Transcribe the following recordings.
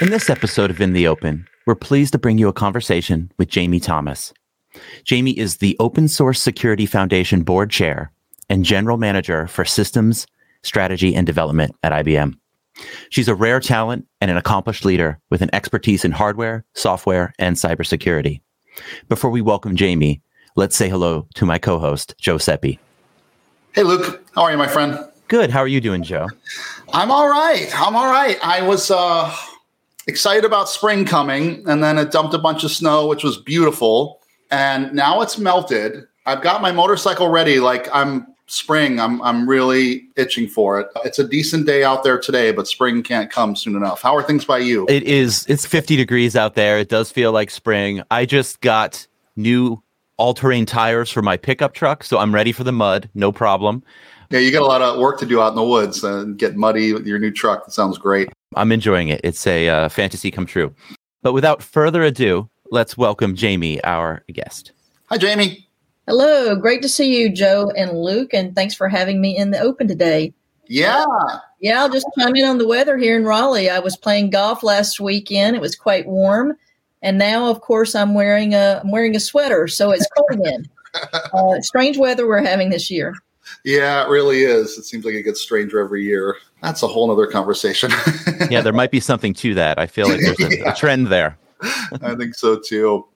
In this episode of In the Open, we're pleased to bring you a conversation with Jamie Thomas. Jamie is the Open Source Security Foundation Board Chair and General Manager for Systems, Strategy, and Development at IBM. She's a rare talent and an accomplished leader with an expertise in hardware, software, and cybersecurity. Before we welcome Jamie, let's say hello to my co-host, Joe Sepi. Hey, Luke. How are you, my friend? Good. How are you doing, Joe? I'm all right. I'm all right. I was uh, excited about spring coming, and then it dumped a bunch of snow, which was beautiful. And now it's melted. I've got my motorcycle ready. Like I'm spring. I'm I'm really itching for it. It's a decent day out there today, but spring can't come soon enough. How are things by you? It is. It's 50 degrees out there. It does feel like spring. I just got new all-terrain tires for my pickup truck, so I'm ready for the mud. No problem. Yeah, you got a lot of work to do out in the woods and get muddy with your new truck. That sounds great. I'm enjoying it. It's a uh, fantasy come true. But without further ado, let's welcome Jamie, our guest. Hi, Jamie. Hello. Great to see you, Joe and Luke, and thanks for having me in the open today. Yeah. Yeah, I'll just chime in on the weather here in Raleigh. I was playing golf last weekend. It was quite warm. And now, of course, I'm wearing a I'm wearing a sweater, so it's cold again. Uh, strange weather we're having this year. Yeah, it really is. It seems like it gets stranger every year. That's a whole other conversation. yeah, there might be something to that. I feel like there's a, yeah. a trend there. I think so too.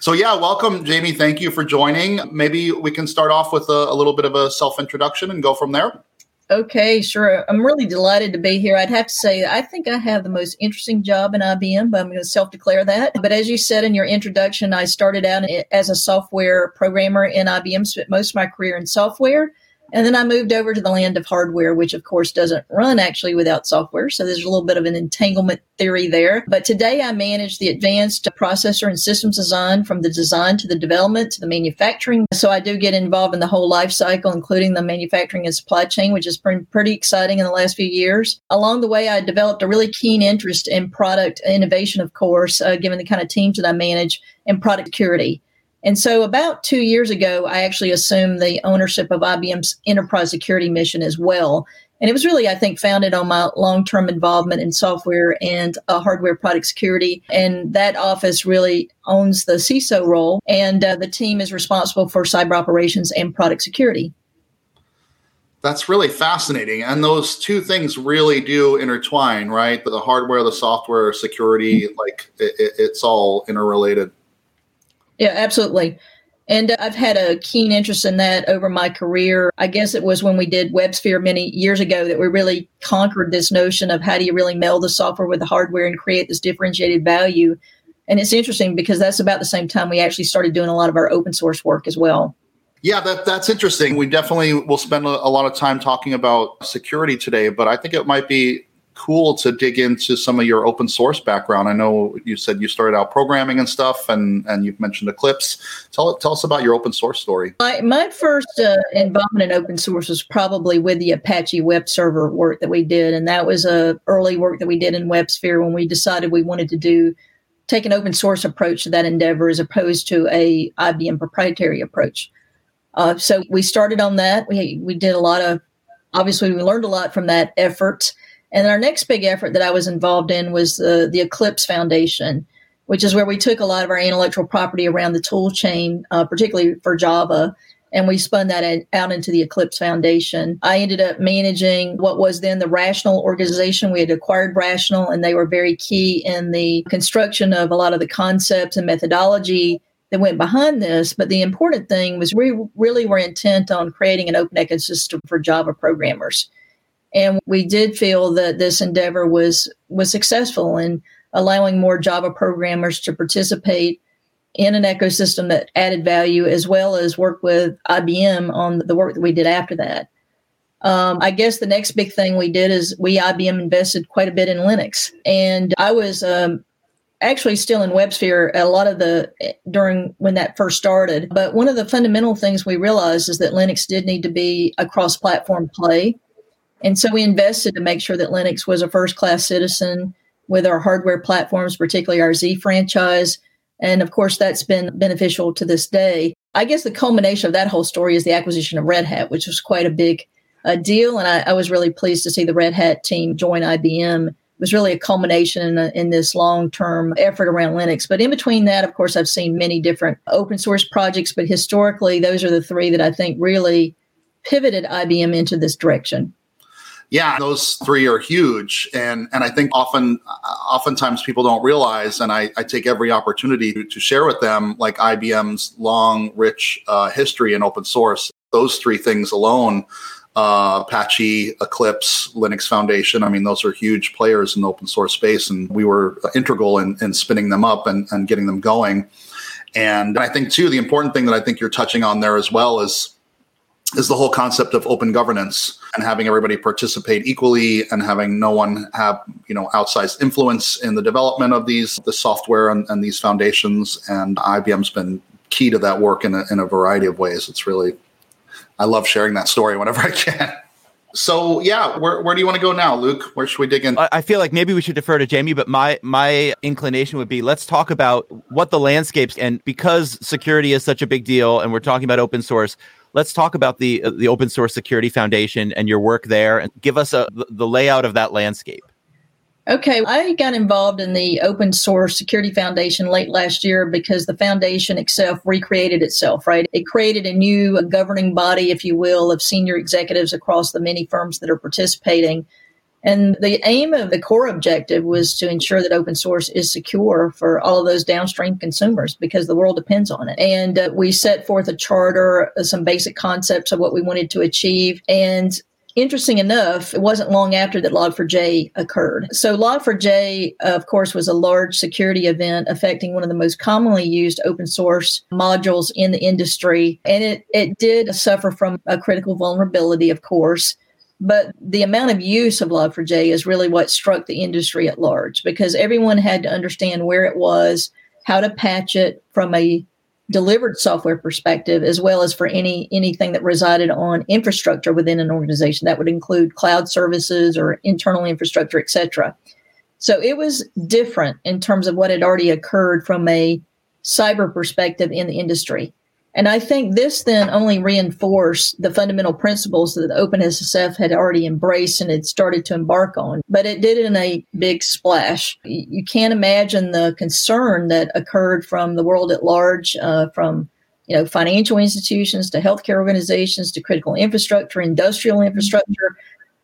So, yeah, welcome, Jamie. Thank you for joining. Maybe we can start off with a, a little bit of a self introduction and go from there. Okay, sure. I'm really delighted to be here. I'd have to say, I think I have the most interesting job in IBM, but I'm going to self declare that. But as you said in your introduction, I started out as a software programmer in IBM, spent most of my career in software. And then I moved over to the land of hardware, which of course doesn't run actually without software. So there's a little bit of an entanglement theory there. But today I manage the advanced processor and systems design from the design to the development to the manufacturing. So I do get involved in the whole life cycle, including the manufacturing and supply chain, which has been pretty exciting in the last few years. Along the way, I developed a really keen interest in product innovation, of course, uh, given the kind of teams that I manage and product security. And so, about two years ago, I actually assumed the ownership of IBM's enterprise security mission as well. And it was really, I think, founded on my long term involvement in software and uh, hardware product security. And that office really owns the CISO role, and uh, the team is responsible for cyber operations and product security. That's really fascinating. And those two things really do intertwine, right? The hardware, the software, security, like it, it's all interrelated. Yeah, absolutely. And uh, I've had a keen interest in that over my career. I guess it was when we did WebSphere many years ago that we really conquered this notion of how do you really meld the software with the hardware and create this differentiated value. And it's interesting because that's about the same time we actually started doing a lot of our open source work as well. Yeah, that, that's interesting. We definitely will spend a, a lot of time talking about security today, but I think it might be cool to dig into some of your open source background. I know you said you started out programming and stuff, and and you've mentioned Eclipse. Tell tell us about your open source story. My, my first uh, involvement in open source was probably with the Apache web server work that we did, and that was a early work that we did in WebSphere when we decided we wanted to do take an open source approach to that endeavor as opposed to a IBM proprietary approach. Uh, so we started on that. We we did a lot of obviously we learned a lot from that effort and our next big effort that I was involved in was uh, the Eclipse Foundation, which is where we took a lot of our intellectual property around the tool chain, uh, particularly for Java, and we spun that out into the Eclipse Foundation. I ended up managing what was then the Rational organization. We had acquired Rational, and they were very key in the construction of a lot of the concepts and methodology that went behind this. But the important thing was we really were intent on creating an open ecosystem for Java programmers. And we did feel that this endeavor was was successful in allowing more Java programmers to participate in an ecosystem that added value, as well as work with IBM on the work that we did after that. Um, I guess the next big thing we did is we IBM invested quite a bit in Linux, and I was um, actually still in WebSphere a lot of the during when that first started. But one of the fundamental things we realized is that Linux did need to be a cross-platform play. And so we invested to make sure that Linux was a first class citizen with our hardware platforms, particularly our Z franchise. And of course, that's been beneficial to this day. I guess the culmination of that whole story is the acquisition of Red Hat, which was quite a big uh, deal. And I, I, was really pleased to see the Red Hat team join IBM It was really a culmination in, a, in this long term effort around Linux. But in between that, of course, I've seen many different open source projects, but historically, those are the three that I think really pivoted IBM into this direction. Yeah, those three are huge, and and I think often, oftentimes people don't realize, and I, I take every opportunity to, to, share with them like IBM's long, rich uh, history in open source. Those three things alone uh, Apache, Eclipse, Linux Foundation. I mean, those are huge players in the open source space, and we were integral in, in spinning them up and, and getting them going. And I think too, the important thing that I think you're touching on there as well is is the whole concept of open governance and having everybody participate equally and having no one have you know outsized influence in the development of these the software and, and these foundations and ibm's been key to that work in a, in a variety of ways it's really I love sharing that story whenever I can. So yeah, where, where do you want to go now, Luke? Where should we dig in? I feel like maybe we should defer to Jamie, but my my inclination would be let's talk about what the landscapes and because security is such a big deal, and we're talking about open source. Let's talk about the uh, the Open Source Security Foundation and your work there, and give us uh, a the layout of that landscape. Okay, I got involved in the Open Source Security Foundation late last year because the foundation itself recreated itself, right? It created a new governing body, if you will, of senior executives across the many firms that are participating. And the aim of the core objective was to ensure that open source is secure for all of those downstream consumers because the world depends on it. And uh, we set forth a charter, uh, some basic concepts of what we wanted to achieve. And interesting enough, it wasn't long after that Log4j occurred. So Log4j, of course, was a large security event affecting one of the most commonly used open source modules in the industry. And it, it did suffer from a critical vulnerability, of course. But the amount of use of Log4j is really what struck the industry at large because everyone had to understand where it was, how to patch it from a delivered software perspective as well as for any anything that resided on infrastructure within an organization. That would include cloud services or internal infrastructure etc so it was different in terms of what had already occurred from a cyber perspective in the industry and I think this then only reinforced the fundamental principles that OpenSSF had already embraced and had started to embark on. But it did in a big splash. You can't imagine the concern that occurred from the world at large, uh, from you know financial institutions to healthcare organizations to critical infrastructure, industrial infrastructure,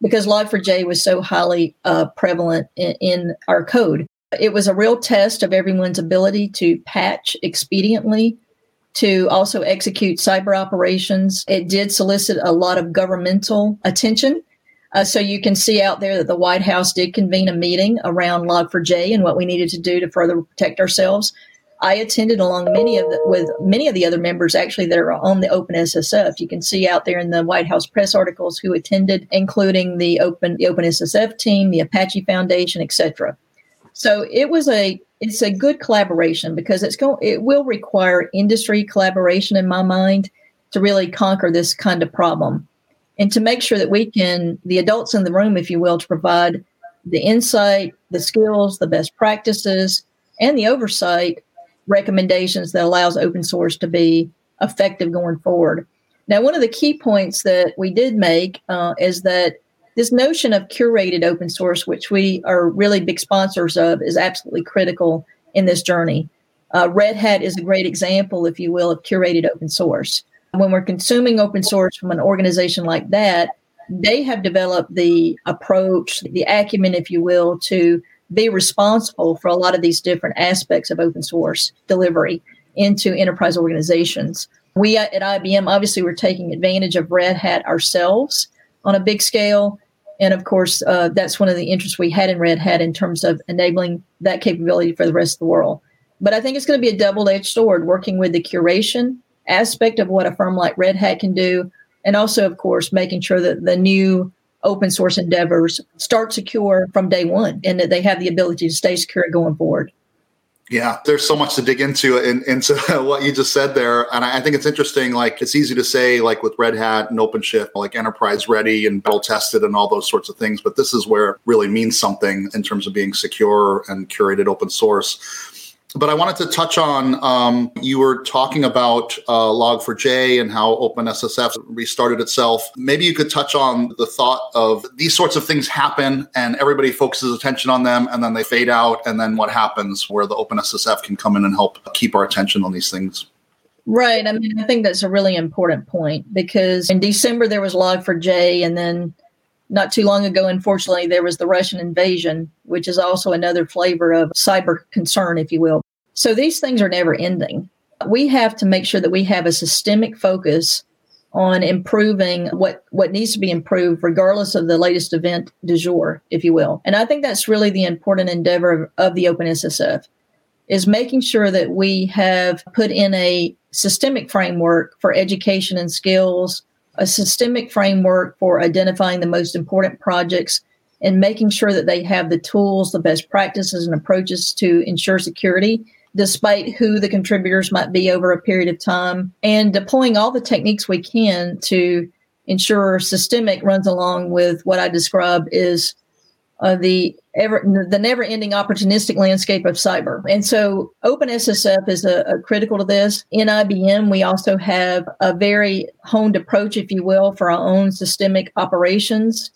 because Log4j was so highly uh, prevalent in, in our code. It was a real test of everyone's ability to patch expediently to also execute cyber operations. It did solicit a lot of governmental attention. Uh, so you can see out there that the White House did convene a meeting around Log4j and what we needed to do to further protect ourselves. I attended along many of the, with many of the other members actually that are on the Open SSF. You can see out there in the White House press articles who attended, including the Open the Open SSF team, the Apache Foundation, etc. So it was a it's a good collaboration because it's going it will require industry collaboration in my mind to really conquer this kind of problem. And to make sure that we can the adults in the room if you will to provide the insight the skills the best practices and the oversight recommendations that allows open source to be effective going forward. Now one of the key points that we did make uh, is that this notion of curated open source, which we are really big sponsors of, is absolutely critical in this journey. Uh, Red Hat is a great example, if you will, of curated open source. When we're consuming open source from an organization like that, they have developed the approach, the acumen, if you will, to be responsible for a lot of these different aspects of open source delivery into enterprise organizations. We at IBM, obviously, we're taking advantage of Red Hat ourselves on a big scale. And of course, uh, that's one of the interests we had in Red Hat in terms of enabling that capability for the rest of the world. But I think it's going to be a double edged sword working with the curation aspect of what a firm like Red Hat can do. And also, of course, making sure that the new open source endeavors start secure from day one and that they have the ability to stay secure going forward. Yeah, there's so much to dig into in, into what you just said there, and I, I, think it's interesting. Like it's easy to say, like with Red Hat and OpenShift, like enterprise ready and battle tested and all those sorts of things. But this is where it really means something in terms of being secure and curated open source. But I wanted to touch on um, you were talking about uh, Log4j and how OpenSSF restarted itself. Maybe you could touch on the thought of these sorts of things happen and everybody focuses attention on them and then they fade out. And then what happens where the OpenSSF can come in and help keep our attention on these things? Right. I mean, I think that's a really important point because in December there was Log4j and then not too long ago, unfortunately, there was the Russian invasion, which is also another flavor of cyber concern, if you will. So these things are never ending. We have to make sure that we have a systemic focus on improving what, what needs to be improved, regardless of the latest event du jour, if you will. And I think that's really the important endeavor of, of the OpenSSF is making sure that we have put in a systemic framework for education and skills, a systemic framework for identifying the most important projects and making sure that they have the tools, the best practices, and approaches to ensure security, despite who the contributors might be over a period of time, and deploying all the techniques we can to ensure systemic runs along with what I describe is uh, the ever the never ending opportunistic landscape of cyber. And so OpenSSF is a, a, critical to this. In IBM, we also have a very honed approach, if you will, for our own systemic operations.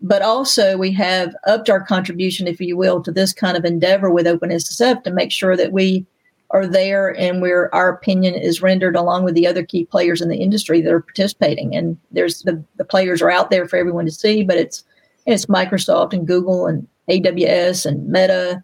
But also we have upped our contribution, if you will, to this kind of endeavor with OpenSSF to make sure that we are there and where our opinion is rendered along with the other key players in the industry that are participating. And there's the, the players are out there for everyone to see, but it's it's Microsoft and Google and AWS and Meta,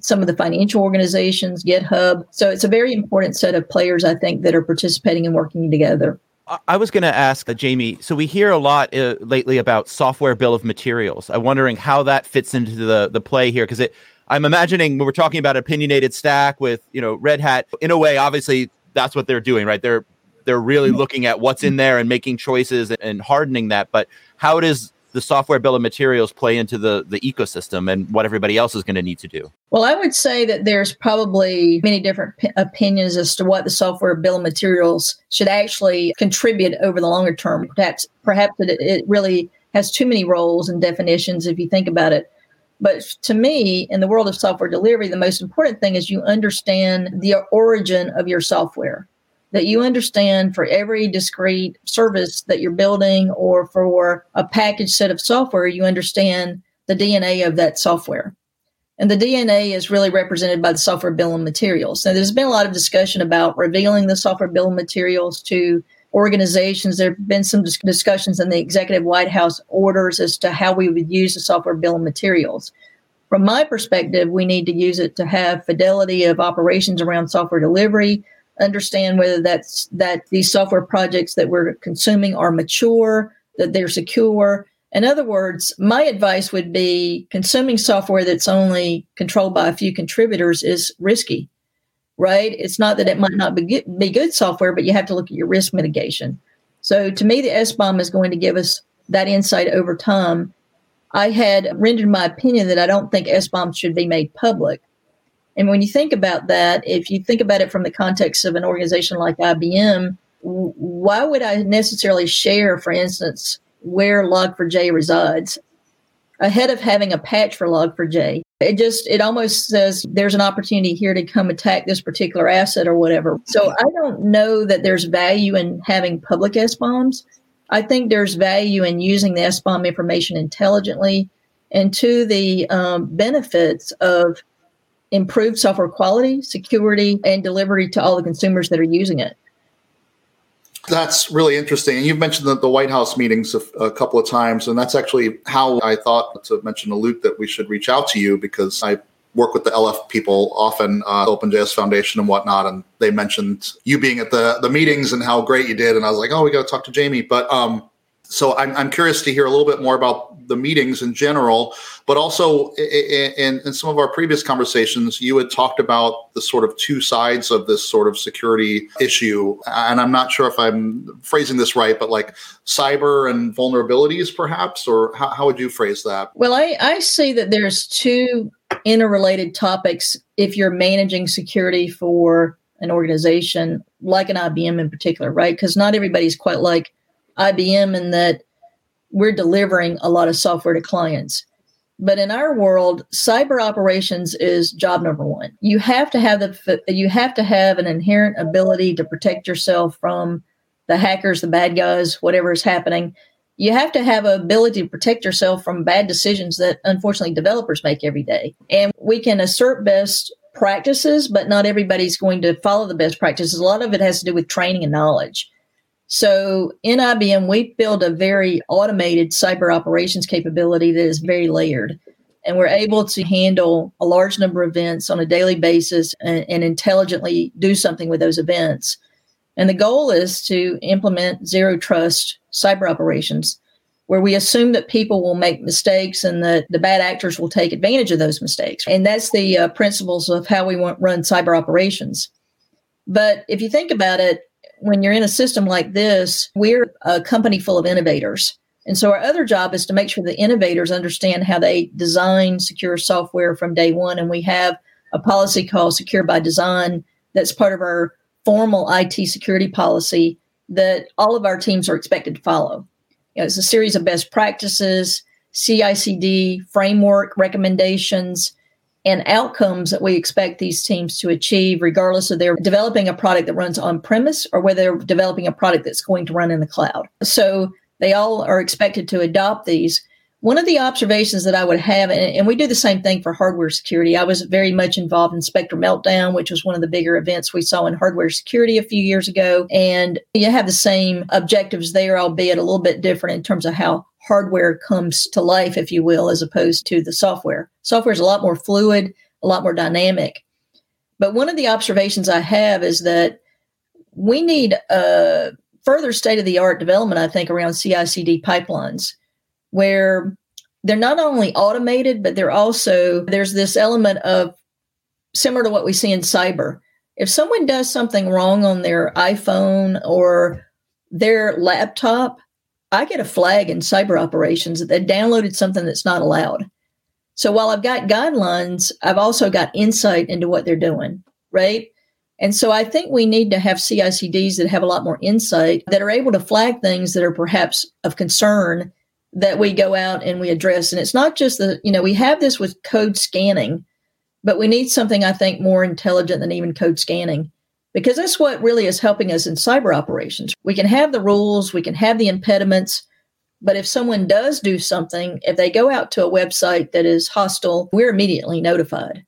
some of the financial organizations, GitHub. So it's a very important set of players, I think, that are participating and working together. I was going to ask uh, Jamie. So we hear a lot uh, lately about software bill of materials. I'm wondering how that fits into the the play here because it. I'm imagining when we're talking about opinionated stack with you know Red Hat. In a way, obviously that's what they're doing, right? They're they're really looking at what's in there and making choices and hardening that. But how does the software bill of materials play into the the ecosystem and what everybody else is going to need to do? Well, I would say that there's probably many different p- opinions as to what the software bill of materials should actually contribute over the longer term. Perhaps perhaps it, it really has too many roles and definitions if you think about it. But to me, in the world of software delivery, the most important thing is you understand the origin of your software that you understand for every discrete service that you're building or for a package set of software, you understand the DNA of that software. And the DNA is really represented by the software bill of materials. So there's been a lot of discussion about revealing the software bill of materials to organizations. There have been some discussions in the executive White House orders as to how we would use the software bill of materials. From my perspective, we need to use it to have fidelity of operations around software delivery, understand whether that's that these software projects that we're consuming are mature, that they're secure. In other words, my advice would be consuming software that's only controlled by a few contributors is risky, right? It's not that it might not be be good software, but you have to look at your risk mitigation. So to me, the SBOM is going to give us that insight over time. I had rendered my opinion that I don't think SBOM should be made public. And when you think about that, if you think about it from the context of an organization like IBM, why would I necessarily share, for instance, where Log4j resides ahead of having a patch for Log4j? It just, it almost says there's an opportunity here to come attack this particular asset or whatever. So I don't know that there's value in having public SBOMs. I think there's value in using the SBOM information intelligently and to the um, benefits of improved software quality, security, and delivery to all the consumers that are using it. That's really interesting. And you've mentioned the, the White House meetings a, a, couple of times, and that's actually how I thought to mention to Luke that we should reach out to you because I work with the LF people often, uh, OpenJS Foundation and whatnot, and they mentioned you being at the the meetings and how great you did, and I was like, oh, we got to talk to Jamie. But um, so I'm, I'm curious to hear a little bit more about the meetings in general, but also in, in, some of our previous conversations, you had talked about the sort of two sides of this sort of security issue. And I'm not sure if I'm phrasing this right, but like cyber and vulnerabilities, perhaps, or how, how would you phrase that? Well, I, I see that there's two interrelated topics if you're managing security for an organization like an IBM in particular, right? Because not everybody's quite like IBM in that we're delivering a lot of software to clients. But in our world, cyber operations is job number one. You have to have the you have to have an inherent ability to protect yourself from the hackers, the bad guys, whatever is happening. You have to have an ability to protect yourself from bad decisions that unfortunately developers make every day. And we can assert best practices, but not everybody's going to follow the best practices. A lot of it has to do with training and knowledge. So in IBM, we build a very automated cyber operations capability that is very layered. And we're able to handle a large number of events on a daily basis and, and intelligently do something with those events. And the goal is to implement zero trust cyber operations, where we assume that people will make mistakes and that the bad actors will take advantage of those mistakes. And that's the uh, principles of how we want run cyber operations. But if you think about it, when you're in a system like this, we're a company full of innovators. And so our other job is to make sure the innovators understand how they design secure software from day one. And we have a policy called Secure by Design that's part of our formal IT security policy that all of our teams are expected to follow. You know, it's a series of best practices, CICD framework recommendations, and outcomes that we expect these teams to achieve, regardless of they're developing a product that runs on premise or whether they're developing a product that's going to run in the cloud. So they all are expected to adopt these. One of the observations that I would have, and, and we do the same thing for hardware security, I was very much involved in Spectre Meltdown, which was one of the bigger events we saw in hardware security a few years ago. And you have the same objectives there, albeit a little bit different in terms of how hardware comes to life, if you will, as opposed to the software. Software is a lot more fluid, a lot more dynamic. But one of the observations I have is that we need a further state of the art development, I think, around CI CD pipelines, where they're not only automated, but they're also, there's this element of similar to what we see in cyber. If someone does something wrong on their iPhone or their laptop, I get a flag in cyber operations that they downloaded something that's not allowed. So while I've got guidelines, I've also got insight into what they're doing, right? And so I think we need to have CICDs that have a lot more insight that are able to flag things that are perhaps of concern that we go out and we address. And it's not just that, you know, we have this with code scanning, but we need something I think more intelligent than even code scanning because that's what really is helping us in cyber operations. We can have the rules, we can have the impediments, but if someone does do something, if they go out to a website that is hostile, we're immediately notified.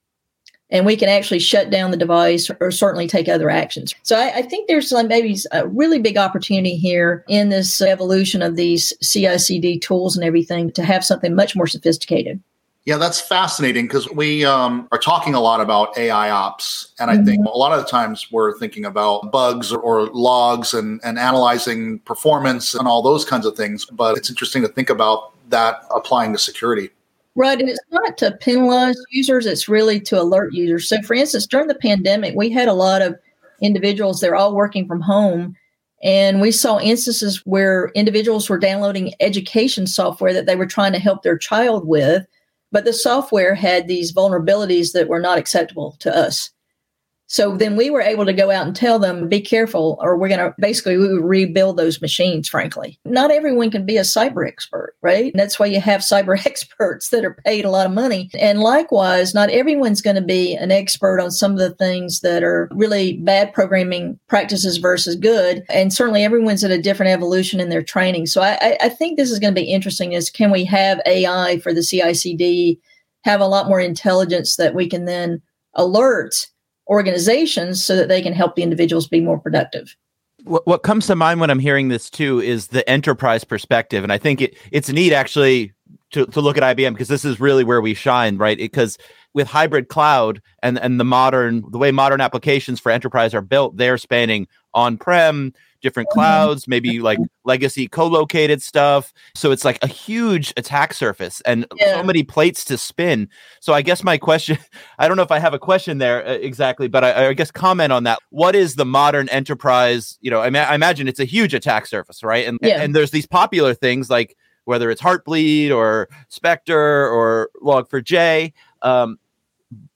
And we can actually shut down the device or certainly take other actions. So I, I think there's some, maybe a really big opportunity here in this evolution of these CI/CD tools and everything to have something much more sophisticated. Yeah, that's fascinating because we um, are talking a lot about AI ops. And I mm-hmm. think a lot of the times we're thinking about bugs or, or, logs and, and analyzing performance and all those kinds of things. But it's interesting to think about that applying to security. Right. And it's not to penalize users, it's really to alert users. So, for instance, during the pandemic, we had a lot of individuals, they're all working from home. And we saw instances where individuals were downloading education software that they were trying to help their child with but the software had these vulnerabilities that were not acceptable to us. So then we were able to go out and tell them, be careful, or we're going to basically we would rebuild those machines, frankly. Not everyone can be a cyber expert, right? And that's why you have cyber experts that are paid a lot of money. And likewise, not everyone's going to be an expert on some of the things that are really bad programming practices versus good. And certainly everyone's at a different evolution in their training. So I, I think this is going to be interesting is can we have AI for the CICD, have a lot more intelligence that we can then alert organizations so that they can help the individuals be more productive. What, what comes to mind when I'm hearing this too is the enterprise perspective, and I think it, it's neat actually to, to look at IBM because this is really where we shine, right? Because with hybrid cloud and and the modern the way modern applications for enterprise are built, they're spanning on prem different mm-hmm. clouds, maybe like legacy co-located stuff. So it's like a huge attack surface and yeah. so many plates to spin. So I guess my question, I don't know if I have a question there uh, exactly, but I, I, guess comment on that. What is the modern enterprise? You know, I, ma- I imagine it's a huge attack surface, right? And yeah. and there's these popular things like whether it's Heartbleed or Spectre or Log4j. Um,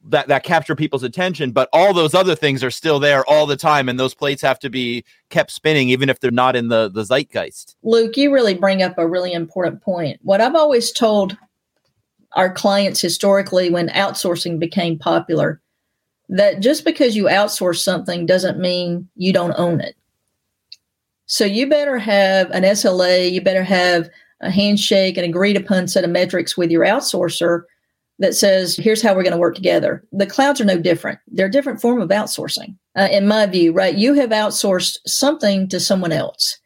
that that capture people's attention but all those other things are still there all the time and those plates have to be kept spinning even if they're not in the the zeitgeist luke you really bring up a really important point what i've always told our clients historically when outsourcing became popular that just because you outsource something doesn't mean you don't own it. So you better have an SLA, you better have a handshake, an agreed upon set of metrics with your outsourcer that says, here's how we're going to work together. The clouds are no different. They're a different form of outsourcing, uh, in my view, right? You have outsourced something to someone else.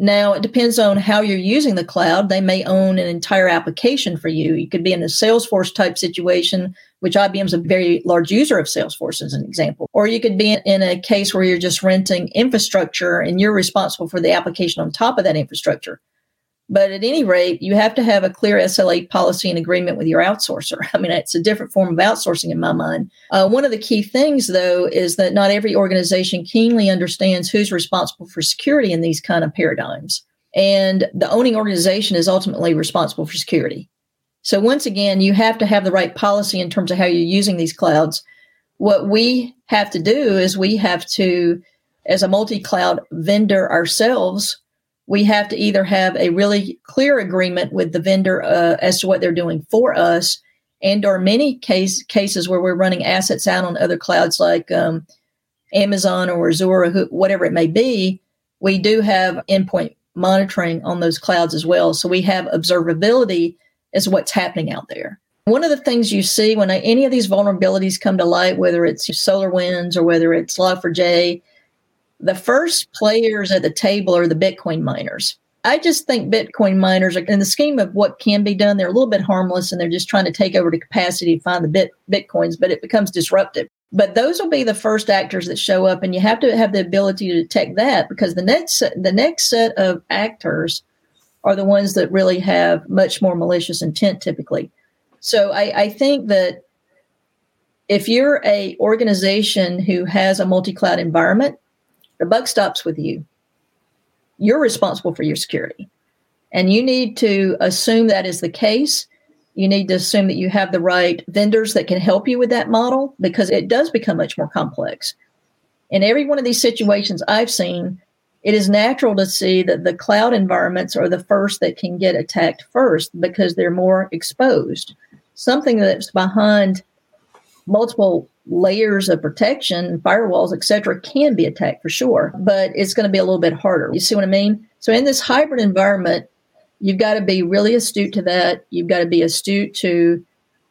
Now, it depends on how you're using the cloud. They may own an entire application for you. You could be in a Salesforce type situation, which IBM is a very large user of Salesforce, as an example. Or you could be in a case where you're just renting infrastructure and you're responsible for the application on top of that infrastructure. But at any rate, you have to have a clear SLA policy and agreement with your outsourcer. I mean, it's a different form of outsourcing in my mind. Uh, one of the key things, though, is that not every organization keenly understands who's responsible for security in these kind of paradigms. And the owning organization is ultimately responsible for security. So, once again, you have to have the right policy in terms of how you're using these clouds. What we have to do is we have to, as a multi cloud vendor ourselves, we have to either have a really clear agreement with the vendor uh, as to what they're doing for us and or many case cases where we're running assets out on other clouds like um, amazon or azure or whatever it may be we do have endpoint monitoring on those clouds as well. So we have observability as what's happening out there. One of the things you see when any of these vulnerabilities come to light whether it's SolarWinds or whether it's log4j the first players at the table are the Bitcoin miners. I just think Bitcoin miners are in the scheme of what can be done, they're a little bit harmless and they're just trying to take over the capacity to find the bit Bitcoins, but it becomes disruptive. But those will be the first actors that show up, and you have to have the ability to detect that because the next the next set of actors are the ones that really have much more malicious intent typically. So I, I think that if you're a organization who has a multi-cloud environment, the buck stops with you. You're responsible for your security. And you need to assume that is the case. You need to assume that you have the right vendors that can help you with that model because it does become much more complex. In every one of these situations I've seen, it is natural to see that the cloud environments are the first that can get attacked first because they're more exposed. Something that's behind multiple layers of protection, firewalls, etc., can be attacked for sure, but it's going to be a little bit harder. You see what I mean? So in this hybrid environment, you've got to be really astute to that. You've got to be astute to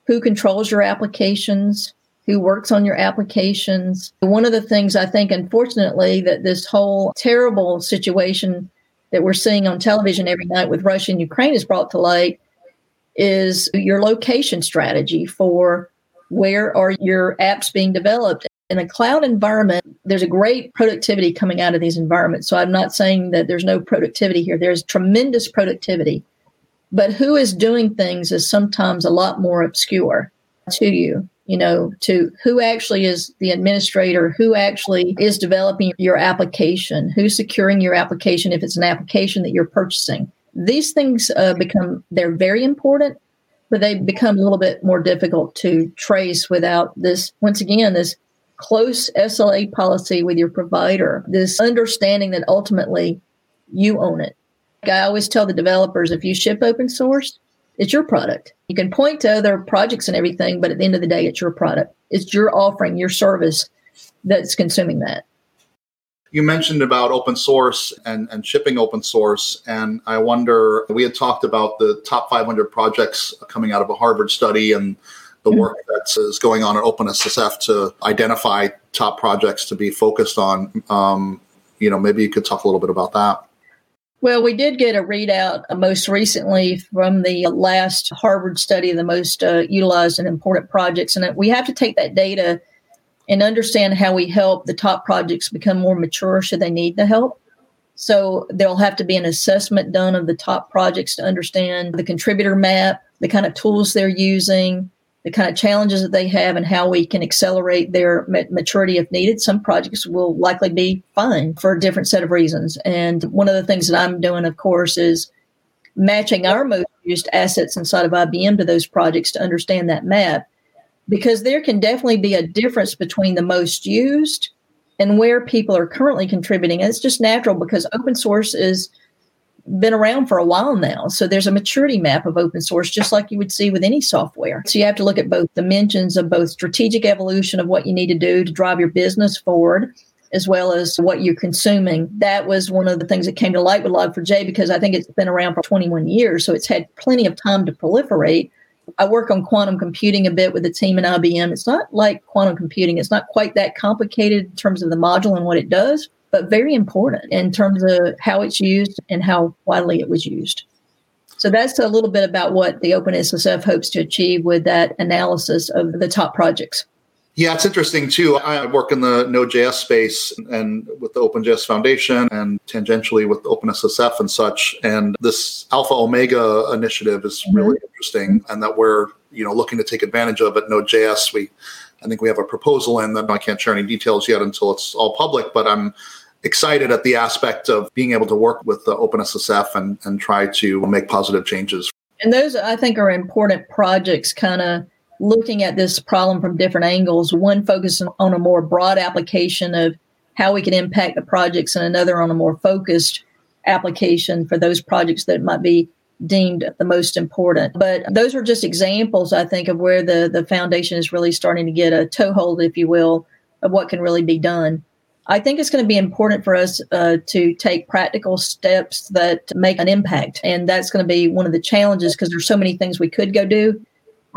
who controls your applications, who works on your applications. One of the things I think, unfortunately, that this whole terrible situation that we're seeing on television every night with Russia and Ukraine has brought to light is your location strategy for where are your apps being developed? In a cloud environment, there's a great productivity coming out of these environments. So I'm not saying that there's no productivity here. There's tremendous productivity. But who is doing things is sometimes a lot more obscure to you, you know, to who actually is the administrator, who actually is developing your application, who's securing your application if it's an application that you're purchasing. These things uh, become, they're very important, but they become a little bit more difficult to trace without this, once again, this close SLA policy with your provider, this understanding that ultimately you own it. I always tell the developers if you ship open source, it's your product. You can point to other projects and everything, but at the end of the day, it's your product. It's your offering, your service that's consuming that you mentioned about open source and, and shipping open source. And I wonder, we had talked about the top 500 projects coming out of a Harvard study and the mm-hmm. work that is going on at OpenSSF to identify top projects to be focused on. Um, you know, maybe you could talk a little bit about that. Well, we did get a readout most recently from the last Harvard study of the most uh, utilized and important projects. And we have to take that data and understand how we help the top projects become more mature should they need the help. So there'll have to be an assessment done of the top projects to understand the contributor map, the kind of tools they're using, the kind of challenges that they have, and how we can accelerate their maturity if needed. Some projects will likely be fine for a different set of reasons. And one of the things that I'm doing, of course, is matching our most used assets inside of IBM to those projects to understand that map because there can definitely be a difference between the most used and where people are currently contributing. And it's just natural because open source is been around for a while now. So there's a maturity map of open source, just like you would see with any software. So you have to look at both dimensions of both strategic evolution of what you need to do to drive your business forward as well as what you're consuming. That was one of the things that came to light with Log4j because I think it's been around for 21 years. So it's had plenty of time to proliferate. I work on quantum computing a bit with the team in IBM. It's not like quantum computing, it's not quite that complicated in terms of the module and what it does, but very important in terms of how it's used and how widely it was used. So that's a little bit about what the OpenSSF hopes to achieve with that analysis of the top projects. Yeah, it's interesting too. I work in the Node.js space and with the OpenJS Foundation and tangentially with OpenSSF and such. And this Alpha Omega initiative is mm-hmm. really interesting and that we're, you know, looking to take advantage of at Node.js. We I think we have a proposal in that I can't share any details yet until it's all public, but I'm excited at the aspect of being able to work with the OpenSSF and, and try to make positive changes. And those, I think, are important projects, kind of looking at this problem from different angles. One focusing on a more broad application of how we can impact the projects, and another on a more focused application for those projects that might be deemed the most important. But those are just examples, I think, of where the, the foundation is really starting to get a toehold, if you will, of what can really be done. I think it's going to be important for us uh, to take practical steps that make an impact. And that's going to be one of the challenges because there's so many things we could go do.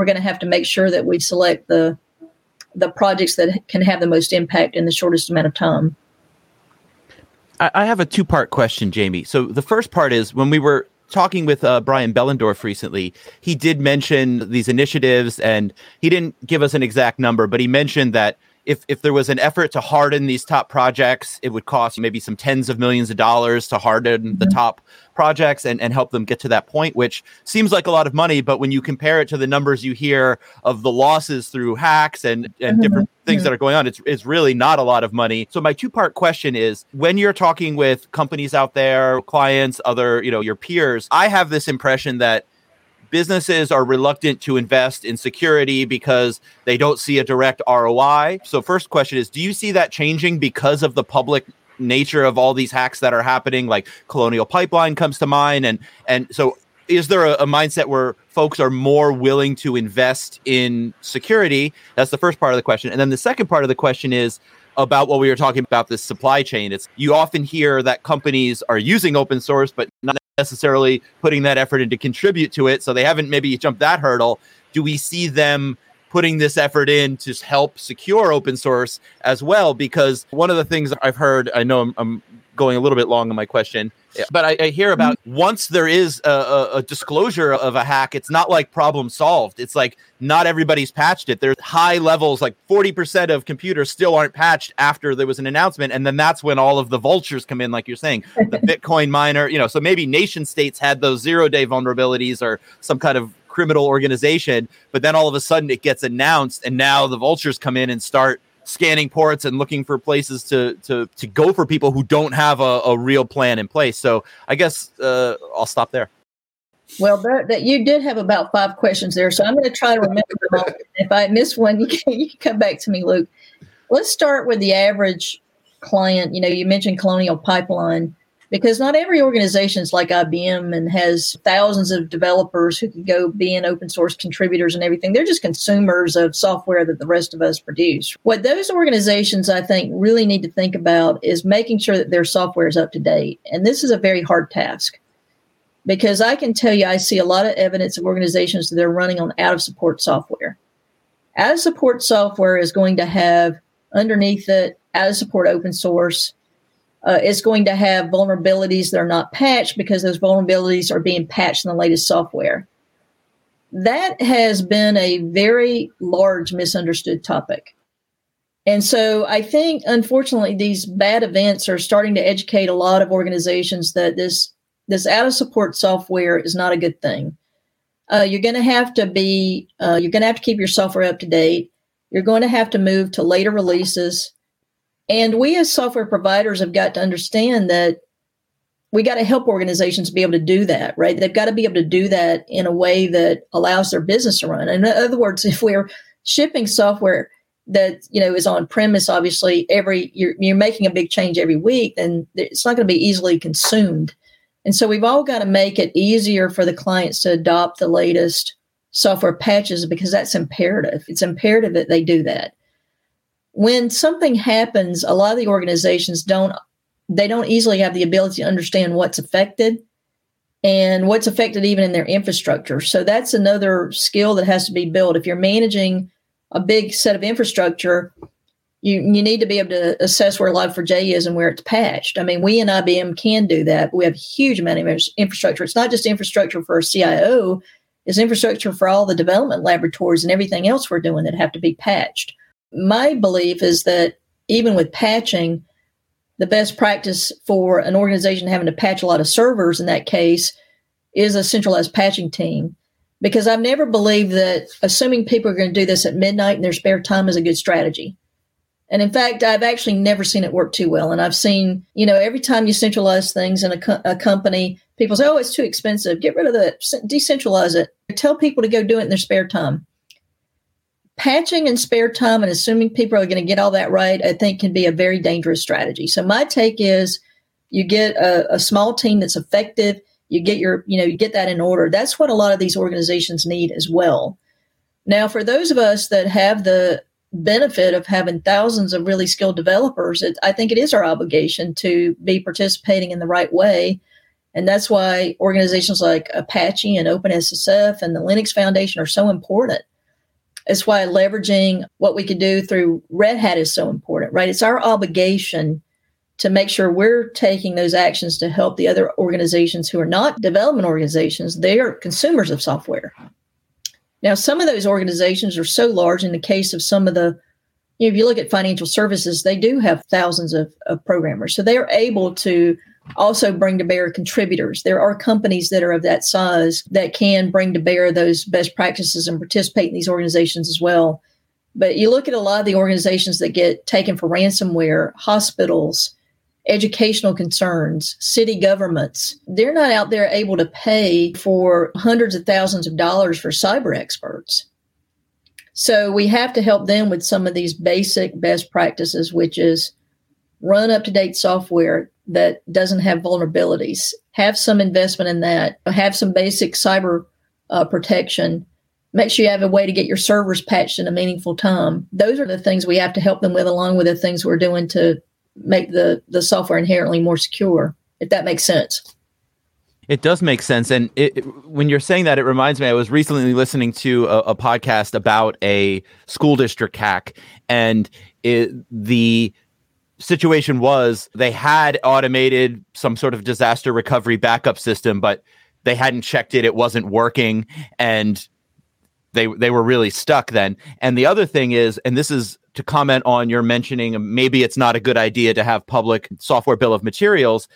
We're going to have to make sure that we select the the projects that can have the most impact in the shortest amount of time. I have a two part question, Jamie. So the first part is when we were talking with uh, Brian Behlendorf recently, he did mention these initiatives and he didn't give us an exact number, but he mentioned that if if there was an effort to harden these top projects, it would cost maybe some tens of millions of dollars to harden the top projects and, and help them get to that point, which seems like a lot of money. But when you compare it to the numbers you hear of the losses through hacks and, and mm-hmm. different things that are going on, it's, it's really not a lot of money. So my two part question is when you're talking with companies out there, clients, other, you know, your peers, I have this impression that businesses are reluctant to invest in security because they don't see a direct ROI. So, first question is Do you see that changing because of the public nature of all these hacks that are happening? Like Colonial Pipeline comes to mind. And, and so, is there a, a, mindset where folks are more willing to invest in security? That's the first part of the question. And then the second part of the question is about what we were talking about this supply chain. It's you often hear that companies are using open source, but not necessarily putting that effort in to contribute to it. So they haven't maybe jumped that hurdle. Do we see them putting this effort in to help secure open source as well? Because one of the things I've heard, I know I'm, I'm going a little bit long on my question, but I, I hear about mm-hmm. once there is a, a, a, disclosure of a hack, it's not like problem solved. It's like not everybody's patched it. There's high levels, like 40% of computers still aren't patched after there was an announcement. And then that's when all of the vultures come in, like you're saying, the Bitcoin miner, you know, so maybe nation states had those zero day vulnerabilities or some kind of criminal organization, but then all of a sudden it gets announced and now the vultures come in and start scanning ports and looking for places to to to go for people who don't have a, a real plan in place. So I guess uh, I'll stop there. Well, that, that, you did have about five questions there, so I'm going to try to remember them all. If I miss one, you can, you can come back to me, Luke. Let's start with the average client. You know, you mentioned Colonial Pipeline because not every organization is like IBM and has thousands of developers who can go be in open source contributors and everything. They're just consumers of software that the rest of us produce. What those organizations, I think, really need to think about is making sure that their software is up to date. And this is a very hard task because I can tell you, I see a lot of evidence of organizations that they're running on out of support software. Out of support software is going to have underneath it out of support open source uh, is going to have vulnerabilities that are not patched because those vulnerabilities are being patched in the latest software. That has been a very large misunderstood topic. And so I think, unfortunately, these bad events are starting to educate a lot of organizations that this this out of support software is not a good thing. Uh, you're going to have to be uh, you're going to have to keep your software up to date. You're going to have to move to later releases. And we as software providers have got to understand that we got to help organizations be able to do that, right? They've got to be able to do that in a way that allows their business to run. In other words, if we're shipping software that you know is on premise, obviously every you're, you're making a big change every week, then it's not going to be easily consumed. And so we've all got to make it easier for the clients to adopt the latest software patches because that's imperative. It's imperative that they do that. When something happens, a lot of the organizations don't they don't easily have the ability to understand what's affected and what's affected even in their infrastructure. So that's another skill that has to be built. If you're managing a big set of infrastructure, you you need to be able to assess where Log4j is and where it's patched. I mean, we in IBM can do that. We have a huge amount of infrastructure. It's not just infrastructure for a CIO; it's infrastructure for all the development laboratories and everything else we're doing that have to be patched. My belief is that even with patching, the best practice for an organization having to patch a lot of servers in that case is a centralized patching team because I've never believed that assuming people are going to do this at midnight in their spare time is a good strategy. And in fact, I've actually never seen it work too well. And I've seen, you know, every time you centralize things in a, co- a company, people say, oh, it's too expensive. Get rid of that, decentralize it. Tell people to go do it in their spare time. Patching in spare time and assuming people are going to get all that right, I think can be a very dangerous strategy. So my take is you get a, a small team that's effective, you get your, you know, you get that in order. That's what a lot of these organizations need as well. Now, for those of us that have the benefit of having thousands of really skilled developers, it, I think it is our obligation to be participating in the right way. And that's why organizations like Apache and OpenSSF and the Linux Foundation are so important. It's why leveraging what we can do through Red Hat is so important, right? It's our obligation to make sure we're taking those actions to help the other organizations who are not development organizations. They are consumers of software. Now, some of those organizations are so large in the case of some of the, you know, if you look at financial services, they do have thousands of, of programmers. So they are able to also bring to bear contributors. There are companies that are of that size that can bring to bear those best practices and participate in these organizations as well. But you look at a lot of the organizations that get taken for ransomware, hospitals, educational concerns, city governments, they're not out there able to pay for hundreds of thousands of dollars for cyber experts. So we have to help them with some of these basic best practices, which is run up to date software that doesn't have vulnerabilities, have some investment in that, have some basic cyber uh, protection. Make sure you have a way to get your servers patched in a meaningful time. Those are the things we have to help them with, along with the things we're doing to make the the software inherently more secure if that makes sense it does make sense and it, it, when you're saying that it reminds me i was recently listening to a, a podcast about a school district hack and it, the situation was they had automated some sort of disaster recovery backup system but they hadn't checked it it wasn't working and they they were really stuck then and the other thing is and this is to comment on your mentioning maybe it's not a good idea to have public software bill of materials.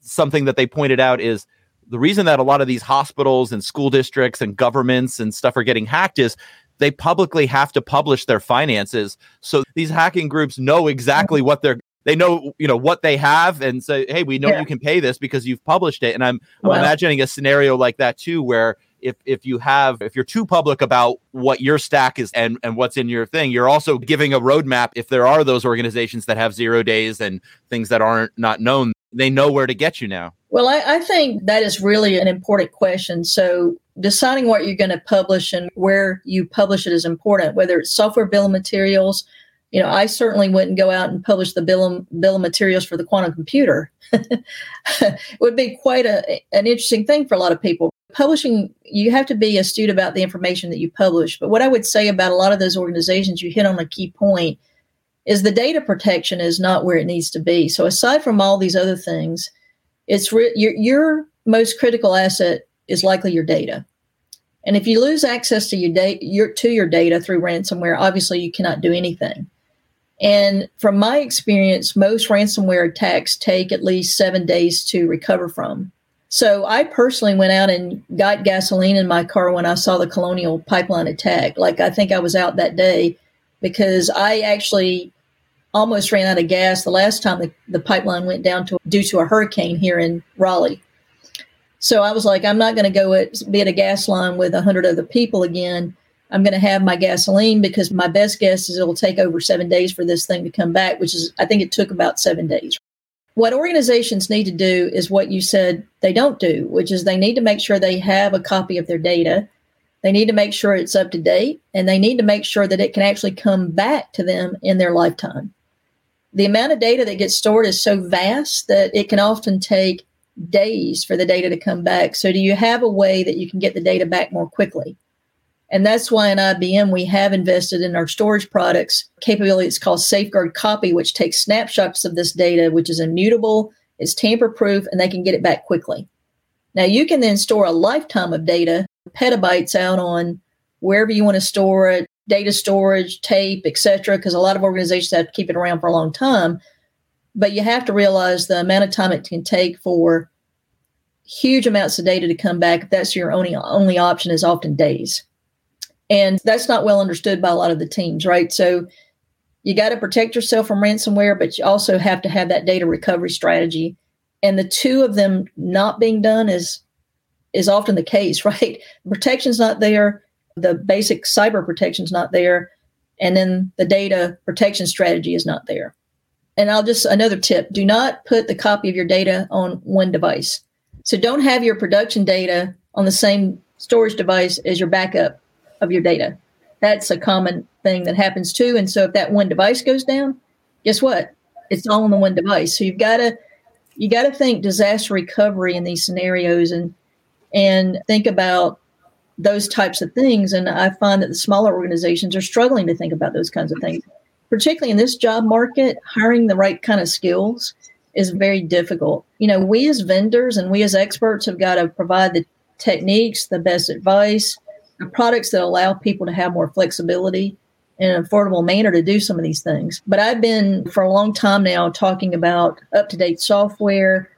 Something that they pointed out is the reason that a lot of these hospitals and school districts and governments and stuff are getting hacked is they publicly have to publish their finances. So these hacking groups know exactly mm-hmm. what they're they know you know what they have and say hey we know yeah. you can pay this because you've published it. And i'm i'm imagining a scenario like that too where if if you have if you're too public about what your stack is and and what's in your thing you're also giving a roadmap if there are those organizations that have zero days and things that aren't not known they know where to get you now. Well i, I think that is really an important question. So deciding what you're going to publish and where you publish it is important whether it's software bill of materials you know i certainly wouldn't go out and publish the bill of, bill of materials for the quantum computer. It would be quite a, an interesting thing for a lot of people. Publishing you have to be astute about the information that you publish. But what i would say about a lot of those organizations you hit on a key point is the data protection is not where it needs to be. So aside from all these other things it's re- your, your most critical asset is likely your data. And if you lose access to your data your, to your data through ransomware obviously you cannot do anything and from my experience most ransomware attacks take at least seven days to recover from so I personally went out and got gasoline in my car when I saw the Colonial Pipeline attack. Like I think I was out that day because I actually almost ran out of gas the last time the, the pipeline went down to due to a hurricane here in Raleigh. So I was like, I'm not going to go at, be at a gas line with a hundred other people again. I'm going to have my gasoline because my best guess is it will take over seven days for this thing to come back, which is I think it took about seven days. What organizations need to do is what you said they don't do, which is they need to make sure they have a copy of their data. They need to make sure it's up to date and they need to make sure that it can actually come back to them in their lifetime. The amount of data that gets stored is so vast that it can often take days for the data to come back. So, do you have a way that you can get the data back more quickly? And that's why in IBM we have invested in our storage products capability. It's called Safeguard Copy, which takes snapshots of this data, which is immutable, is tamper proof, and they can get it back quickly. Now you can then store a lifetime of data, petabytes out on wherever you want to store it, data storage, tape, etc. Because a lot of organizations have to keep it around for a long time. But you have to realize the amount of time it can take for huge amounts of data to come back. If that's your only only option, is often days. And that's not well understood by a lot of the teams, right? So you got to protect yourself from ransomware, but you also have to have that data recovery strategy. And the two of them not being done is is often the case, right? Protection's not there, the basic cyber protection's not there, and then the data protection strategy is not there. And I'll just another tip, do not put the copy of your data on one device. So don't have your production data on the same storage device as your backup of your data. That's a common thing that happens too. And so if that one device goes down, guess what? It's all on the one device. So you've got to you got to think disaster recovery in these scenarios and and think about those types of things. And I find that the smaller organizations are struggling to think about those kinds of things, particularly in this job market. Hiring the right kind of skills is very difficult. You know, we as vendors and we as experts have got to provide the techniques, the best advice, products that allow people to have more flexibility in an affordable manner to do some of these things. But I've been for a long time now talking about up to date software.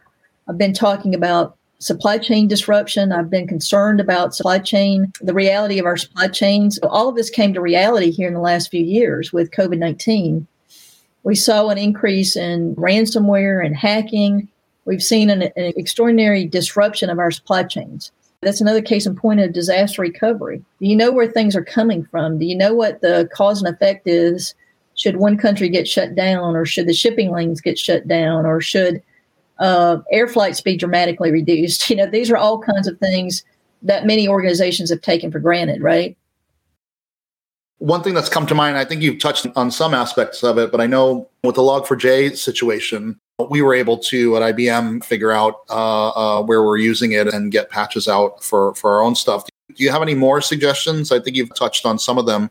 I've been talking about supply chain disruption. I've been concerned about supply chain, the reality of our supply chains. All of this came to reality here in the last few years with COVID 19. We saw an increase in ransomware and hacking. We've seen an, an extraordinary disruption of our supply chains. That's another case in point of disaster recovery. Do you know where things are coming from? Do you know what the cause and effect is? Should one country get shut down, or should the shipping lanes get shut down, or should uh, air flights be dramatically reduced? You know, these are all kinds of things that many organizations have taken for granted, right? One thing that's come to mind, I think you've touched on some aspects of it, but I know with the Log4j situation, we were able to at IBM figure out uh, uh, where we're using it and get patches out for for our own stuff. Do you have any more suggestions? I think you've touched on some of them,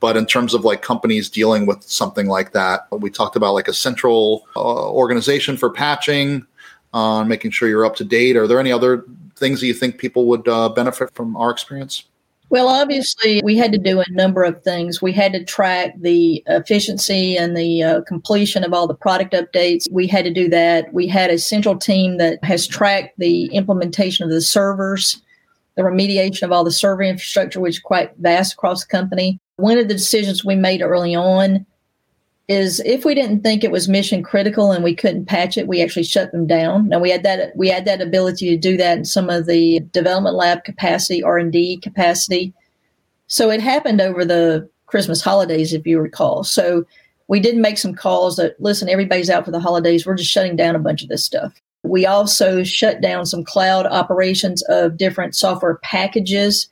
but in terms of like companies dealing with something like that, we talked about like a central uh, organization for patching, uh, making sure you're up to date. Are there any other things that you think people would uh, benefit from our experience? Well, obviously, we had to do a number of things. We had to track the efficiency and the uh, completion of all the product updates. We had to do that. We had a central team that has tracked the implementation of the servers, the remediation of all the server infrastructure, which is quite vast across the company. One of the decisions we made early on is if we didn't think it was mission critical and we couldn't patch it, we actually shut them down. Now we had that we had that ability to do that in some of the development lab capacity, R and D capacity. So it happened over the Christmas holidays, if you recall. So we did make some calls that listen, everybody's out for the holidays. We're just shutting down a bunch of this stuff. We also shut down some cloud operations of different software packages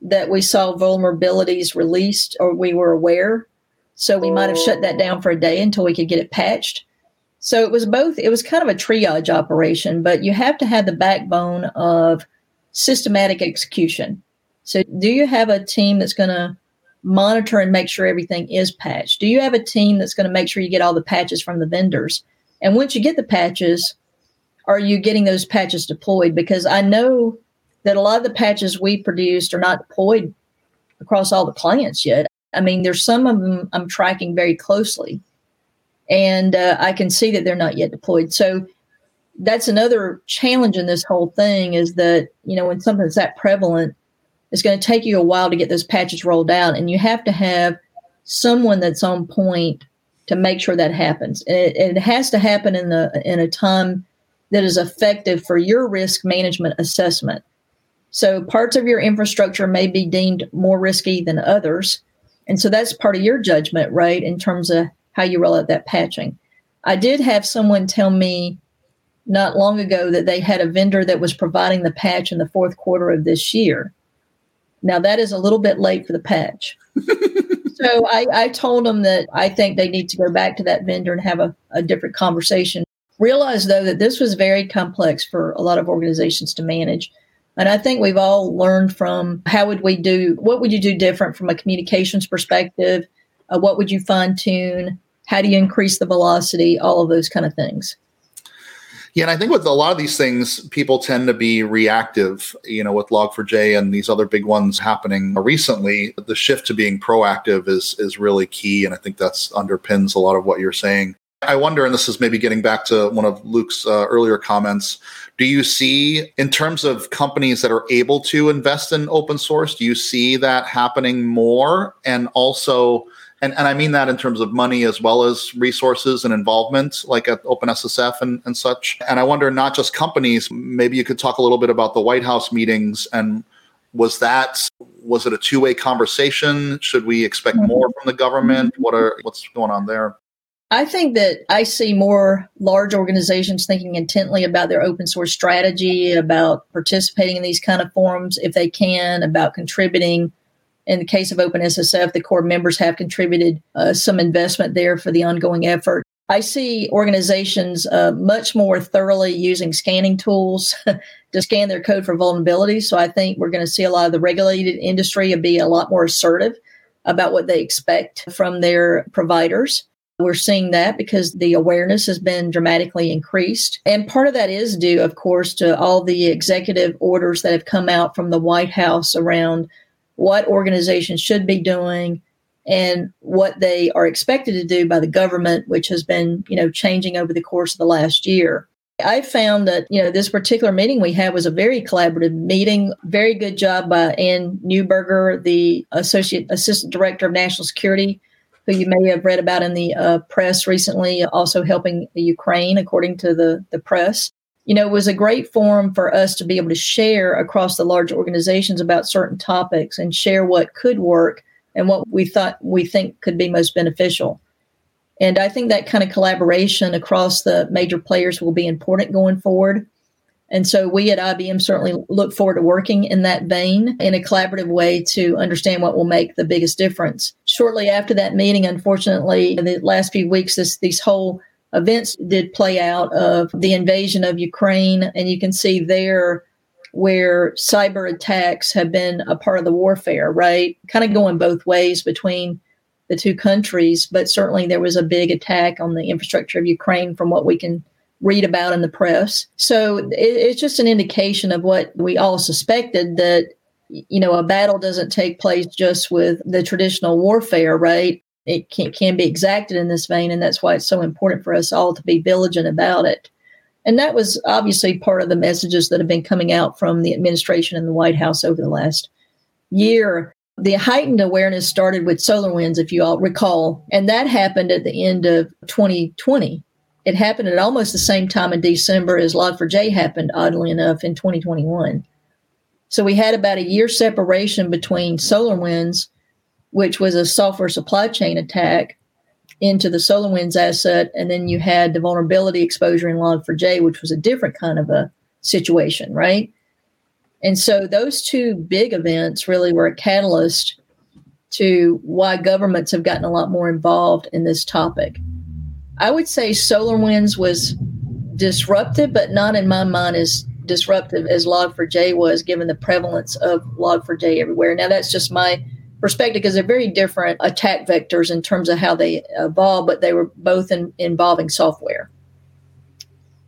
that we saw vulnerabilities released or we were aware so we might have shut that down for a day until we could get it patched. So it was both, it was kind of a triage operation, but you have to have the backbone of systematic execution. So do you have a team that's going to monitor and make sure everything is patched? Do you have a team that's going to make sure you get all the patches from the vendors? And once you get the patches, are you getting those patches deployed? Because I know that a lot of the patches we produced are not deployed across all the clients yet. I mean, there's some of them I'm tracking very closely, and uh, I can see that they're not yet deployed. So that's another challenge in this whole thing is that you know when something's that prevalent, it's going to take you a while to get those patches rolled out, and you have to have someone that's on point to make sure that happens. And it, it has to happen in the in a time that is effective for your risk management assessment. So parts of your infrastructure may be deemed more risky than others and so that's part of your judgment, right, in terms of how you roll out that patching. I did have someone tell me not long ago that they had a vendor that was providing the patch in the fourth quarter of this year. Now, that is a little bit late for the patch. so I, I, told them that I think they need to go back to that vendor and have a, a different conversation. Realize, though, that this was very complex for a lot of organizations to manage. And I think we've all learned from how would we do, what would you do different from a communications perspective? Uh, what would you fine tune? How do you increase the velocity? All of those kind of things. Yeah, and I think with a lot of these things, people tend to be reactive. You know, with Log4j and these other big ones happening recently, the shift to being proactive is is really key, and I think that's underpins a lot of what you're saying. I wonder, and this is maybe getting back to one of Luke's uh, earlier comments. Do you see, in terms of companies that are able to invest in open source, do you see that happening more? And also, and, and I mean that in terms of money as well as resources and involvement, like at OpenSSF and, and such. And I wonder, not just companies, maybe you could talk a little bit about the White House meetings and was that was it a two-way conversation should we expect mm-hmm. more from the government what are what's going on there I think that I see more large organizations thinking intently about their open source strategy, about participating in these kind of forums if they can, about contributing in the case of OpenSSF, the core members have contributed uh, some investment there for the ongoing effort. I see organizations uh, much more thoroughly using scanning tools to scan their code for vulnerabilities. So I think we're going to see a lot of the regulated industry be a lot more assertive about what they expect from their providers. We're seeing that because the awareness has been dramatically increased. And part of that is due, of course, to all the executive orders that have come out from the White House around what organizations should be doing and what they are expected to do by the government, which has been, you know, changing over the course of the last year. I found that, you know, this particular meeting we had was a very collaborative meeting. Very good job by Anne Neuberger, the Associate Assistant Director of National Security, who you may have read about in the uh, press recently, also helping Ukraine, according to the, the press you know, it was a great forum for us to be able to share across the large organizations about certain topics and share what could work and what we thought we think could be most beneficial. And I think that kind of collaboration across the major players will be important going forward. And so we at IBM certainly look forward to working in that vein in a collaborative way to understand what will make the biggest difference. Shortly after that meeting, unfortunately, in the last few weeks, this these whole events did play out of the invasion of Ukraine. And you can see there where cyber attacks have been a part of the warfare, right? Kind of going both ways between the two countries. But certainly there was a big attack on the infrastructure of Ukraine from what we can read about in the press. So it, it's just an indication of what we all suspected that you know a battle doesn't take place just with the traditional warfare right it can, can be exacted in this vein, and that's why it's so important for us all to be vigilant about it. And that was obviously part of the messages that have been coming out from the administration and the White House over the last year. The heightened awareness started with SolarWinds, if you all recall, and that happened at the end of 2020. It happened at almost the same time in December as Log4j happened, oddly enough, in 2021. So we had about a year separation between SolarWinds which was a software supply chain attack into the SolarWinds asset. And then you had the vulnerability exposure in Log4j, which was a different kind of a situation, right? And so those two big events really were a catalyst to why governments have gotten a lot more involved in this topic. I would say SolarWinds was disruptive, but not in my mind as disruptive as Log4j was, given the prevalence of Log4j everywhere. Now, that's just my perspective because they're very different attack vectors in terms of how they evolve, but they were both in, involving software.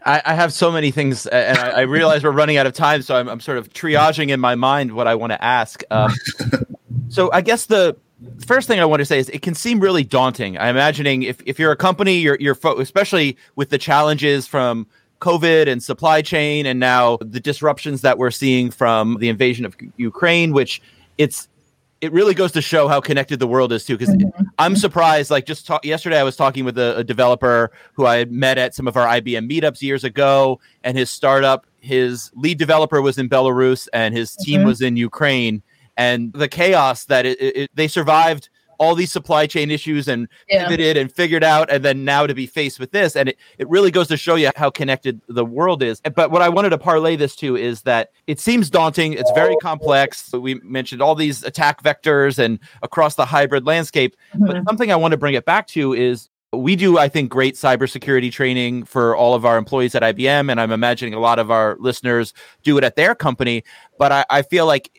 I, I, have so many things, and I, I, realize we're running out of time, so I'm, I'm, sort of triaging in my mind what I want to ask. Um, so I guess the first thing I want to say is it can seem really daunting. I'm imagining if, if you're a company, you're, you're fo- especially with the challenges from COVID and supply chain, and now the disruptions that we're seeing from the invasion of Ukraine, which it's it really goes to show how connected the world is too. Because mm-hmm. I'm surprised. Like just talk, yesterday, I was talking with a, a, developer who I had met at some of our IBM meetups years ago, and his startup, his lead developer was in Belarus, and his team mm-hmm. was in Ukraine. And the chaos that it, it, they survived all these supply chain issues and yeah. pivoted and figured out, and then now to be faced with this. And it, it really goes to show you how connected the world is. But what I wanted to parlay this to is that it seems daunting. It's very complex. We mentioned all these attack vectors and across the hybrid landscape. Mm-hmm. But something I want to bring it back to is we do, I think, great cybersecurity training for all of our employees at IBM, and I'm imagining a lot of our listeners do it at their company. But I, I feel like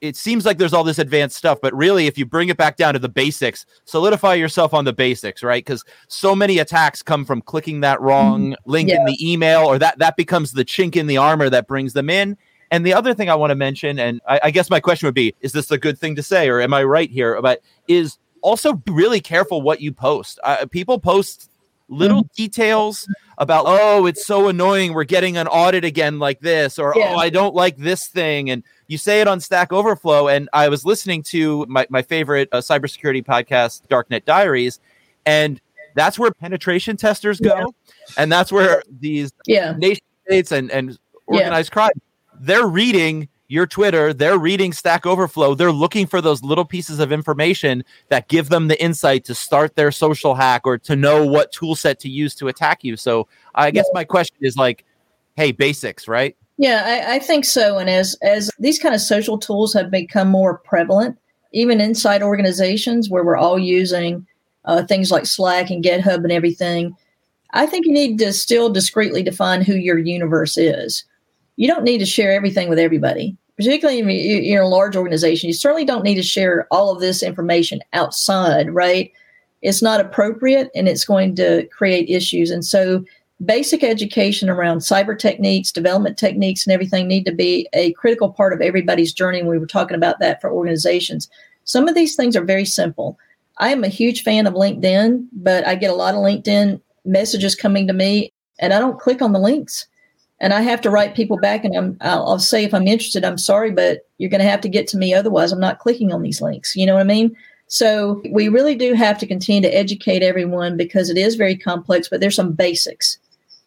it seems like there's all this advanced stuff, but really, if you bring it back down to the basics, solidify yourself on the basics, right? Because so many attacks come from clicking that wrong mm-hmm. link yeah. in the email, or that that becomes the chink in the armor that brings them in. And the other thing I want to mention, and I, I guess my question would be: Is this a good thing to say, or am I right here? But is also really careful what you post. Uh, people post little mm-hmm. details about oh it's so annoying we're getting an audit again like this or yeah. oh i don't like this thing and you say it on stack overflow and i was listening to my, my favorite uh, cybersecurity podcast darknet diaries and that's where penetration testers go yeah. and that's where these yeah. nation states and, and organized crime they're reading your Twitter, they're reading Stack Overflow. They're looking for those little pieces of information that give them the insight to start their social hack or to know what tool set to use to attack you. So I guess my question is like, hey, basics, right? Yeah, I, I think so. And as as these kind of social tools have become more prevalent, even inside organizations where we're all using uh, things like Slack and GitHub and everything, I think you need to still discreetly define who your universe is you don't need to share everything with everybody, particularly if you're a large organization. You certainly don't need to share all of this information outside, right? It's not appropriate and it's going to create issues. And so, basic education around cyber techniques, development techniques, and everything need to be a critical part of everybody's journey. We were talking about that for organizations. Some of these things are very simple. I am a huge fan of LinkedIn, but I get a lot of LinkedIn messages coming to me and I don't click on the links and I have to write people back, and I'm I'll, I'll say if I'm interested, I'm sorry, but you're going to have to get to me otherwise. I'm not clicking on these links. You know what I mean? So we really do have to continue to educate everyone because it is very complex. But there's some basics.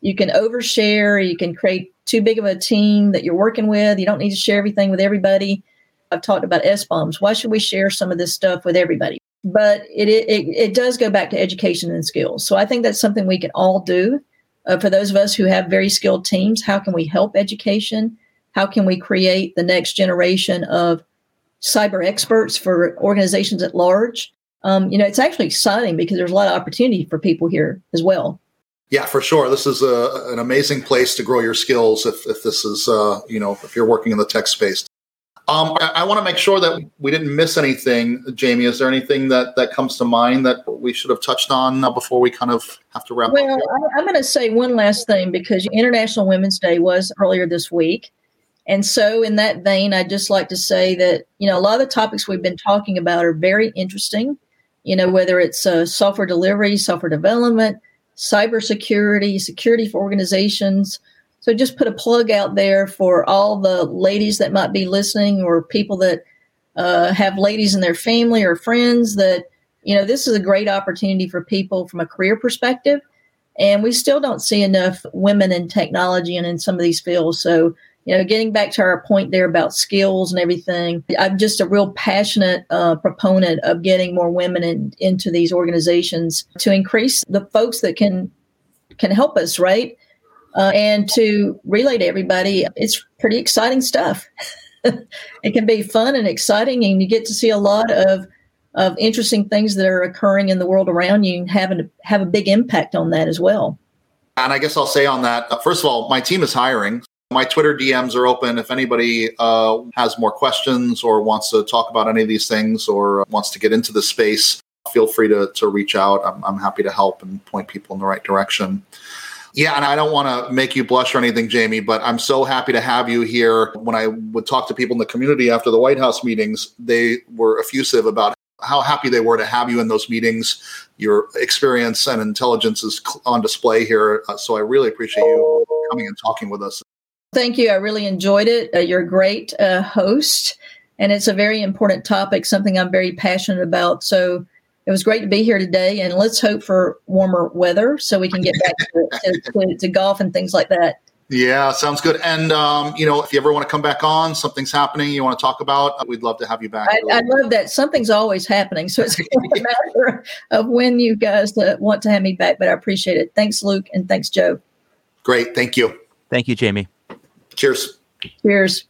You can overshare. You can create too big of a team that you're working with. You don't need to share everything with everybody. I've talked about SBOMs. Why should we share some of this stuff with everybody? But it, it, it does go back to education and skills. So I think that's something we can all do uh, for those of us who have very skilled teams, how can we help education? How can we create the next generation of cyber experts for organizations at large? Um, you know, it's actually exciting because there's a lot of opportunity for people here as well. Yeah, for sure. This is a, an amazing place to grow your skills if, if this is, uh, you know, if you're working in the tech space. Um, I, I want to make sure that we didn't miss anything, Jamie. Is there anything that, that comes to mind that we should have touched on uh, before we kind of have to wrap well, up? Well, I'm going to say one last thing because International Women's Day was earlier this week. And so, in that vein, I'd just like to say that, you know, a lot of the topics we've been talking about are very interesting. You know, whether it's uh, software delivery, software development, cybersecurity, security for organizations, so just put a plug out there for all the ladies that might be listening or people that uh, have ladies in their family or friends that, you know, this is a great opportunity for people from a career perspective. And we still don't see enough women in technology and in some of these fields. So, you know, getting back to our point there about skills and everything, I'm just a real passionate uh, proponent of getting more women in, into these organizations to increase the folks that can can help us, right? Uh, and to relay to everybody. It's pretty exciting stuff. it can be fun and exciting, and you get to see a lot of of interesting things that are occurring in the world around you and having to have a big impact on that as well. And I guess I'll say on that, uh, first of all, my team is hiring. My Twitter DMs are open. If anybody uh, has more questions or wants to talk about any of these things or wants to get into the space, feel free to, to reach out. I'm, I'm happy to help and point people in the right direction. Yeah, and I don't want to make you blush or anything, Jamie, but I'm so happy to have you here. When I would talk to people in the community after the White House meetings, they were effusive about how happy they were to have you in those meetings. Your experience and intelligence is on display here. Uh, so I really appreciate you coming and talking with us. Thank you. I really enjoyed it. Uh, you're a great uh, host, and it's a very important topic, something I'm very passionate about. So it was great to be here today, and let's hope for warmer weather so we can get back to, to, to, to golf and things like that. Yeah, sounds good. And um, you know, if you ever want to come back on, something's happening you want to talk about, we'd love to have you back. I, I love that something's always happening, so it's a matter of when you guys uh, want to have me back. But I appreciate it. Thanks, Luke, and thanks, Joe. Great, thank you. Thank you, Jamie. Cheers. Cheers.